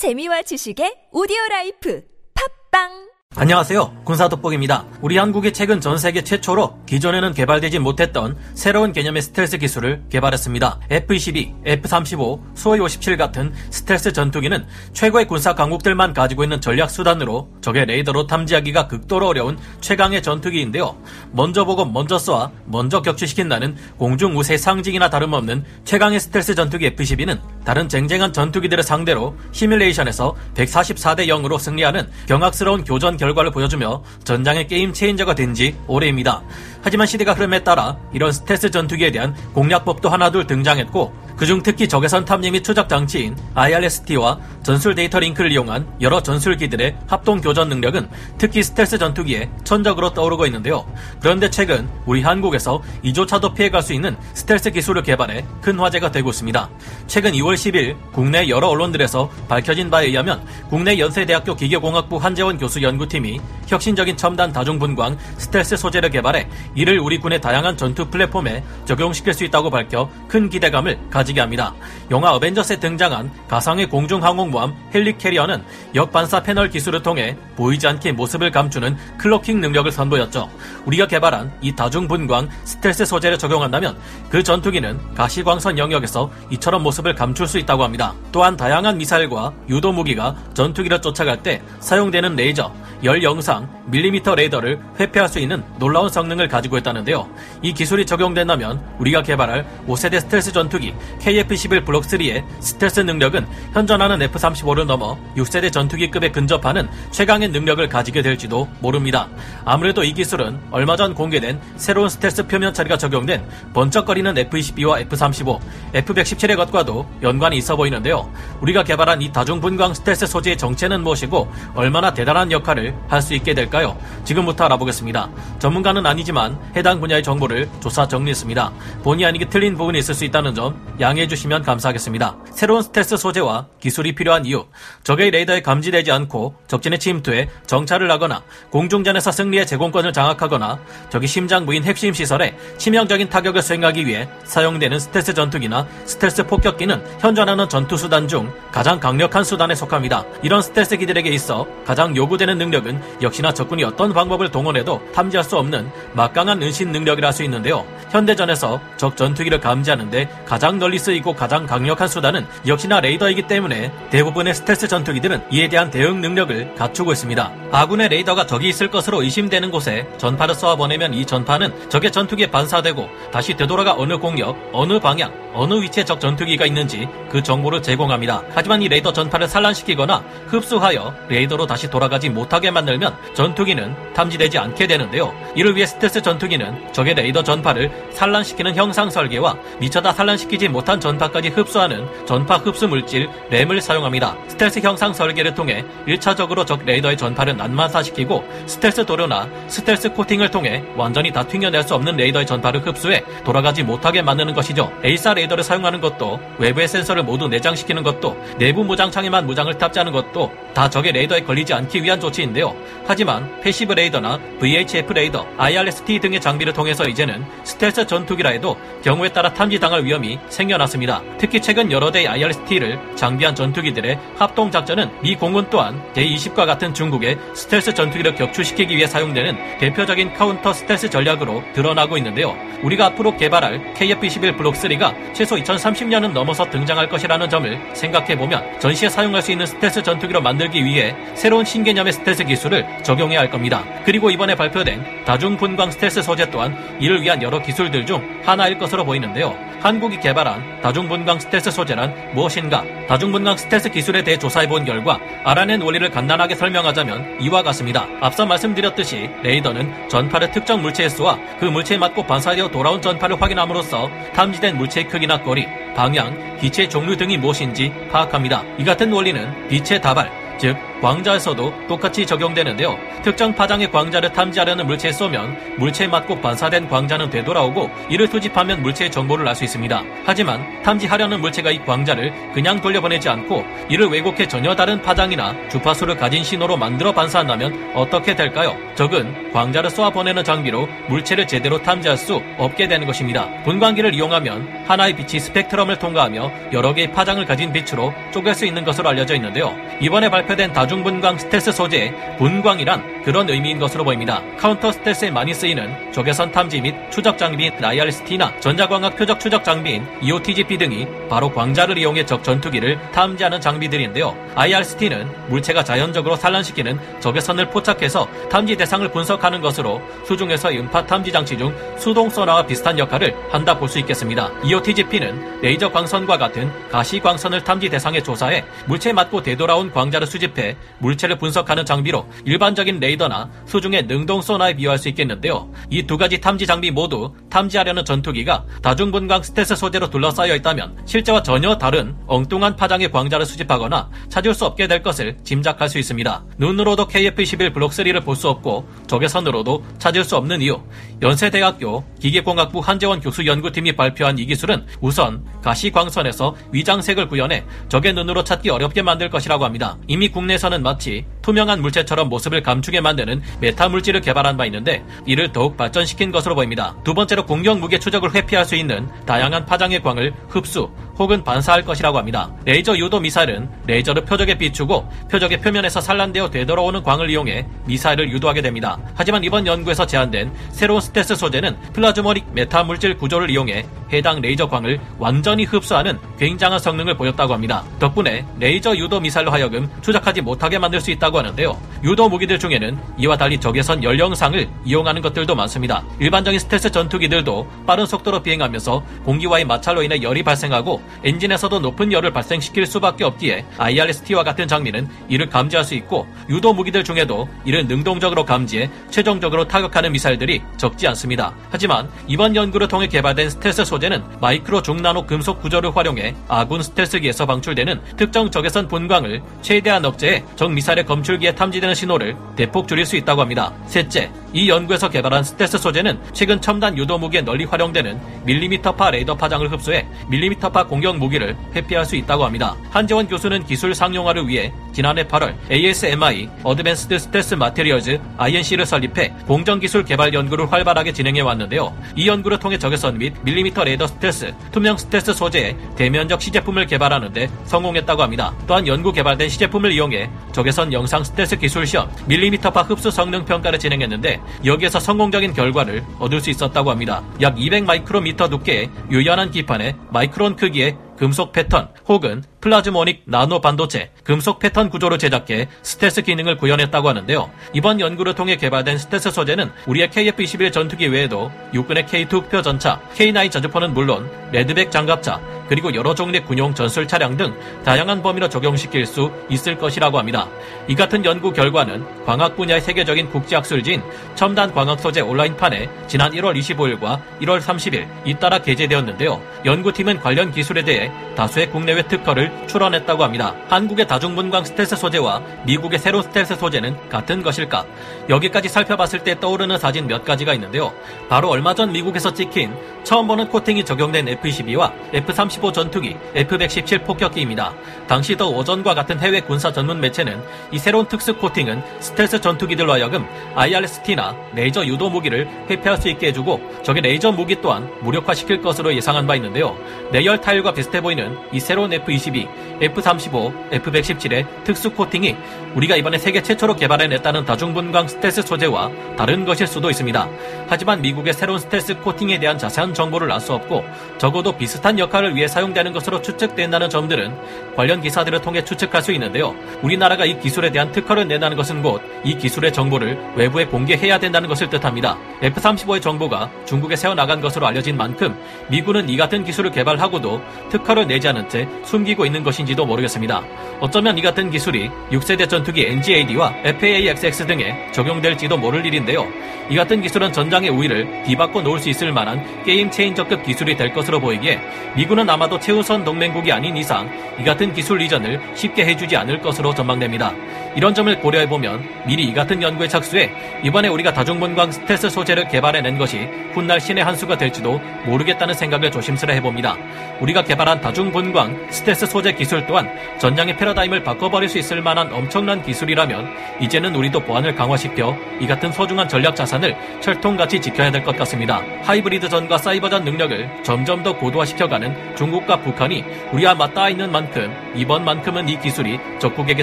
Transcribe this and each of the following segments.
재미와 지식의 오디오 라이프. 팟빵 안녕하세요. 군사돋보기입니다. 우리 한국이 최근 전 세계 최초로 기존에는 개발되지 못했던 새로운 개념의 스텔스 기술을 개발했습니다. F-22, F-35, 수호이 57 같은 스텔스 전투기는 최고의 군사 강국들만 가지고 있는 전략 수단으로 적의 레이더로 탐지하기가 극도로 어려운 최강의 전투기인데요. 먼저 보고 먼저 쏘아 먼저 격추시킨다는 공중 우세 상징이나 다름없는 최강의 스텔스 전투기 F-22는 다른 쟁쟁한 전투기들을 상대로 시뮬레이션에서 144대 0으로 승리하는 경악스러운 교전 결과를 보여주며 전장의 게임 체인저가 된 지 오래입니다. 하지만 시대가 흐름에 따라 이런 스텔스 전투기에 대한 공략법도 하나둘 등장했고 그중 특히 적외선 탐지 및 추적 장치인 IRST와 전술 데이터 링크를 이용한 여러 전술기들의 합동 교전 능력은 특히 스텔스 전투기에 천적으로 떠오르고 있는데요. 그런데 최근 우리 한국에서 이조차도 피해갈 수 있는 스텔스 기술을 개발해 큰 화제가 되고 있습니다. 최근 2월 10일 국내 여러 언론들에서 밝혀진 바에 의하면 국내 연세대학교 기계공학부 한재원 교수 연구팀이 혁신적인 첨단 다중분광 스텔스 소재를 개발해 이를 우리 군의 다양한 전투 플랫폼에 적용시킬 수 있다고 밝혀 큰 기대감을 가지 가지게 합니다. 영화 어벤져스에 등장한 가상의 공중항공모함 헬리캐리어는 역반사 패널 기술을 통해 보이지 않게 모습을 감추는 cloaking 능력을 선보였죠. 우리가 개발한 이 다중분광 스텔스 소재를 적용한다면 그 전투기는 가시광선 영역에서 이처럼 모습을 감출 수 있다고 합니다. 또한 다양한 미사일과 유도 무기가 전투기를 쫓아갈 때 사용되는 레이저, 열 영상, 밀리미터 레이더를 회피할 수 있는 놀라운 성능을 가지고 있다는데요. 이 기술이 적용된다면 우리가 개발할 5세대 스텔스 전투기 KF-21 블록 3의 스텔스 능력은 현존하는 F-35를 넘어 6세대 전투기급에 근접하는 최강의 능력을 가지게 될지도 모릅니다. 아무래도 이 기술은 얼마 전 공개된 새로운 스텔스 표면 처리가 적용된 번쩍거리는 F-22와 F-35, F-117의 것과도 연관이 있어 보이는데요. 우리가 개발한 이 다중분광 스텔스 소재의 정체는 무엇이고 얼마나 대단한 역할을 할 수 있게 될까요? 지금부터 알아보겠습니다. 전문가는 아니지만 해당 분야의 정보를 조사 정리했습니다. 본의 아니게 틀린 부분이 있을 수 있다는 점 양해해 주시면 감사하겠습니다. 새로운 스텔스 소재와 기술이 필요한 이유, 적의 레이더에 감지되지 않고 적진에 침투해 정찰을 하거나 공중전에서 승리의 제공권을 장악하거나 적의 심장부인 핵심 시설에 치명적인 타격을 수행하기 위해 사용되는 스텔스 전투기나 스텔스 폭격기는 현존하는 전투 수단 중 가장 강력한 수단에 속합니다. 이런 스텔스 기들에게 있어 가장 요구되는 능력은 역시 나 적군이 어떤 방법을 동원해도 탐지할 수 없는 막강한 은신 능력이라 할 수 있는데요. 현대전에서 적 전투기를 감지하는데 가장 널리 쓰이고 가장 강력한 수단은 역시나 레이더이기 때문에 대부분의 스텔스 전투기들은 이에 대한 대응 능력을 갖추고 있습니다. 아군의 레이더가 적이 있을 것으로 의심되는 곳에 전파를 쏘아보내면 이 전파는 적의 전투기에 반사되고 다시 되돌아가 어느 공역, 어느 방향, 어느 위치에 적 전투기가 있는지 그 정보를 제공합니다. 하지만 이 레이더 전파를 산란시키거나 흡수하여 레이더로 다시 돌아가지 못하게 만들면 전투기는 탐지되지 않게 되는데요. 이를 위해 스텔스 전투기는 적의 레이더 전파를 산란시키는 형상 설계와 미처 다 산란시키지 못한 전파까지 흡수하는 전파 흡수 물질 RAM을 사용합니다. 스텔스 형상 설계를 통해 1차적으로 적 레이더의 전파를 난반사시키고 스텔스 도료나 스텔스 코팅을 통해 완전히 다 튕겨낼 수 없는 레이더의 전파를 흡수해 돌아가지 못하게 만드는 것이죠. AESA 레이더를 사용하는 것도 외부의 센서를 모두 내장시키는 것도 내부 무장창에만 무장을 탑재하는 것도 다 적의 레이더에 걸리지 않기 위한 조치인데요. 하지만 passive 레이더나 VHF 레이더, IRST 등의 장비를 통해서 이제는 스텔스 전투기라 해도 경우에 따라 탐지당할 위험이 생겨났습니다. 특히 최근 여러 대의 IRST를 장비한 전투기들의 합동 작전은 미 공군 또한 J-20과 같은 중국의 스텔스 전투기를 격추시키기 위해 사용되는 대표적인 카운터 스텔스 전략으로 드러나고 있는데요. 우리가 앞으로 개발할 KF-21 블록 3가 최소 2030년은 넘어서 등장할 것이라는 점을 생각해 보면 전시에 사용할 수 있는 스텔스 전투기로 만들기 위해 새로운 신개념의 스텔스 기술을 적용해야 할 겁니다. 그리고 이번에 발표된 다중분광 스텔스 소재 또한 이를 위한 여러 기술들 중 하나일 것으로 보이는데요. 한국이 개발한 다중분광 스텔스 소재란 무엇인가? 다중분광 스텔스 기술에 대해 조사해본 결과 알아낸 원리를 간단하게 설명하자면 이와 같습니다. 앞서 말씀드렸듯이 레이더는 전파를 특정 물체에 쏘아 그 물체에 맞고 반사되어 돌아온 전파를 확인함으로써 탐지된 물체의 크기나 거리, 방향, 빛의 종류 등이 무엇인지 파악합니다. 이 같은 원리는 빛의 다발, 즉 광자에서도 똑같이 적용되는데요. 특정 파장의 광자를 탐지하려는 물체에 쏘면 물체에 맞고 반사된 광자는 되돌아오고 이를 수집하면 물체의 정보를 알 수 있습니다. 하지만 탐지하려는 물체가 이 광자를 그냥 돌려보내지 않고 이를 왜곡해 전혀 다른 파장이나 주파수를 가진 신호로 만들어 반사한다면 어떻게 될까요? 적은 광자를 쏘아 보내는 장비로 물체를 제대로 탐지할 수 없게 되는 것입니다. 분광기를 이용하면 하나의 빛이 스펙트럼을 통과하며 여러 개의 파장을 가진 빛으로 쪼갤 수 있는 것으로 알려져 있는데요. 이번에 발표된 다중 분광 스텔스 소재의 분광이란 그런 의미인 것으로 보입니다. 카운터 스텔스에 많이 쓰이는 적외선 탐지 및 추적 장비인 IRST나 전자광학 표적 추적 장비인 EOTGP 등이 바로 광자를 이용해 적 전투기를 탐지하는 장비들인데요. IRST는 물체가 자연적으로 산란시키는 적외선을 포착해서 탐지 대상을 분석하는 것으로 수중에서 음파 탐지 장치 중 수동 소나와 비슷한 역할을 한다 볼 수 있겠습니다. EOTGP는 레이저 광선과 같은 가시 광선을 탐지 대상에 조사해 물체에 맞고 되돌아온 광자를 수집해 물체를 분석하는 장비로 일반적인 레이더나 수중의 능동 소나에 비유할 수 있겠는데요. 이 두 가지 탐지 장비 모두 탐지하려는 전투기가 다중분광 스텔스 소재로 둘러싸여 있다면 실제와 전혀 다른 엉뚱한 파장의 광자를 수집하거나 찾을 수 없게 될 것을 짐작할 수 있습니다. 눈으로도 KF-21 블록3를 볼 수 없고 적외선으로도 찾을 수 없는 이유 연세대학교 기계공학부 한재원 교수 연구팀이 발표한 이 기술은 우선 가시광선에서 위장색을 구현해 적의 눈으로 찾기 어렵게 만들 것이라고 합니다. 이미 국내에서 는 마치 투명한 물체처럼 모습을 감추게 만드는 메타 물질을 개발한 바 있는데 이를 더욱 발전시킨 것으로 보입니다. 두 번째로 공격 무기 추적을 회피할 수 있는 다양한 파장의 광을 흡수 혹은 반사할 것이라고 합니다. 레이저 유도 미사일은 레이저를 표적에 비추고 표적의 표면에서 산란되어 되돌아오는 광을 이용해 미사일을 유도하게 됩니다. 하지만 이번 연구에서 제안된 새로운 스텔스 소재는 plasmonic 메타 물질 구조를 이용해 해당 레이저 광을 완전히 흡수하는 굉장한 성능을 보였다고 합니다. 덕분에 레이저 유도 미사일로 하여금 추적하지 못하게 만들 수 있다고 하는데요. 유도 무기들 중에는 이와 달리 적외선 열영상을 이용하는 것들도 많습니다. 일반적인 스텔스 전투기들도 빠른 속도로 비행하면서 공기와의 마찰로 인해 열이 발생하고 엔진에서도 높은 열을 발생시킬 수밖에 없기에 IRST와 같은 장비는 이를 감지할 수 있고 유도 무기들 중에도 이를 능동적으로 감지해 최종적으로 타격하는 미사일들이 적지 않습니다. 하지만 이번 연구를 통해 개발된 스텔스 소재는 마이크로 중나노 금속 구조를 활용해 아군 스텔스기에서 방출되는 특정 적외선 분광을 최대한 억제해 적 미사일의 검출기에 탐지되는 신호를 대폭 줄일 수 있다고 합니다. 셋째, 이 연구에서 개발한 스텔스 소재는 최근 첨단 유도 무기에 널리 활용되는 밀리미터파 레이더 파장을 흡수해 밀리미터파 공격 무기를 회피할 수 있다고 합니다. 한재원 교수는 기술 상용화를 위해 지난해 8월 ASMI Advanced Stealth Materials Inc를 설립해 공정기술 개발 연구를 활발하게 진행해 왔는데요. 이 연구를 통해 적외선 및 밀리미터 레이더 스텔스, 투명 스텔스 소재의 대면적 시제품을 개발하는데 성공했다고 합니다. 또한 연구 개발된 시제품을 이용해 적외선 영상 스텔스 기술 시험, 밀리미터파 흡수 성능 평가를 진행했는데 여기에서 성공적인 결과를 얻을 수 있었다고 합니다. 약 200 마이크로미터 두께의 유연한 기판에 마이크론 크기의 금속 패턴 혹은 plasmonic 나노 반도체, 금속 패턴 구조로 제작해 스텔스 기능을 구현했다고 하는데요. 이번 연구를 통해 개발된 스텔스 소재는 우리의 KF-21 전투기 외에도 육군의 K2 흑표 전차, K9 저주포는 물론 레드백 장갑차, 그리고 여러 종류의 군용 전술 차량 등 다양한 범위로 적용시킬 수 있을 것이라고 합니다. 이 같은 연구 결과는 광학 분야의 세계적인 국제학술지인 첨단 광학 소재 온라인판에 지난 1월 25일과 1월 30일 잇따라 게재되었는데요. 연구팀은 관련 기술에 대해 다수의 국내외 특허를 출원했다고 합니다. 한국의 다중분광 스텔스 소재와 미국의 새로운 스텔스 소재는 같은 것일까? 여기까지 살펴봤을 때 떠오르는 사진 몇 가지가 있는데요. 바로 얼마 전 미국에서 찍힌 처음 보는 코팅이 적용된 F-22와 F-35 전투기, F-117 폭격기입니다. 당시 The War Zone과 같은 해외 군사 전문 매체는 이 새로운 특수 코팅은 스텔스 전투기들로 하여금 IRST나 레이저 유도 무기를 회피할 수 있게 해주고 적의 레이저 무기 또한 무력화시킬 것으로 예상한 바 있는데요. 내열 타일과 비슷해 보이는 이 새로운 F-22, F-35, F-117의 특수 코팅이 우리가 이번에 세계 최초로 개발해냈다는 다중분광 스텔스 소재와 다른 것일 수도 있습니다. 하지만 미국의 새로운 스텔스 코팅에 대한 자세한 정보를 알 수 없고 적어도 비슷한 역할을 위해 사용되는 것으로 추측된다는 점들은 관련 기사들을 통해 추측할 수 있는데요. 우리나라가 이 기술에 대한 특허를 낸다는 것은 곧 이 기술의 정보를 외부에 공개해야 된다는 것을 뜻합니다. F-35의 정보가 중국에 세워나간 것으로 알려진 만큼 미군은 이 같은 기술을 개발하고도 특허를 내지 않은 채 숨기고 있는 것인지도 모르겠습니다. 어쩌면 이 같은 기술이 6세대 전투기 NGAD와 FA-XX 등에 적용될지도 모를 일인데요. 이 같은 기술은 전장의 우위를 뒤바꿔 놓을 수 있을 만한 게임 체인저급 기술이 될 것으로 보이기에 미군은 아마도 최우선 동맹국이 아닌 이상 이 같은 기술 이전을 쉽게 해주지 않을 것으로 전망됩니다. 이런 점을 고려해보면 미리 이 같은 연구에 착수해 이번에 우리가 다중분광 스텔스 소재를 개발해낸 것이 훗날 신의 한 수가 될지도 모르겠다는 생각을 조심스레 해봅니다. 우리가 개발한 다중분광 스텔스 소재 기술 또한 전장의 패러다임을 바꿔버릴 수 있을 만한 엄청난 기술이라면 이제는 우리도 보안을 강화시켜 이 같은 소중한 전략 자산을 철통같이 지켜야 될 것 같습니다. 하이브리드전과 사이버전 능력을 점점 더 고도화시켜가는 중국과 북한이 우리와 맞닿아 있는 만큼 이번만큼은 이 기술이 적국에게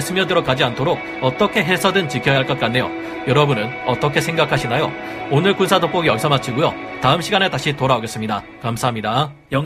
스며들어 가지 않도록 어떻게 해서든 지켜야 할 것 같네요. 여러분은 어떻게 생각하시나요? 오늘 군사 돋보기 여기서 마치고요. 다음 시간에 다시 돌아오겠습니다. 감사합니다.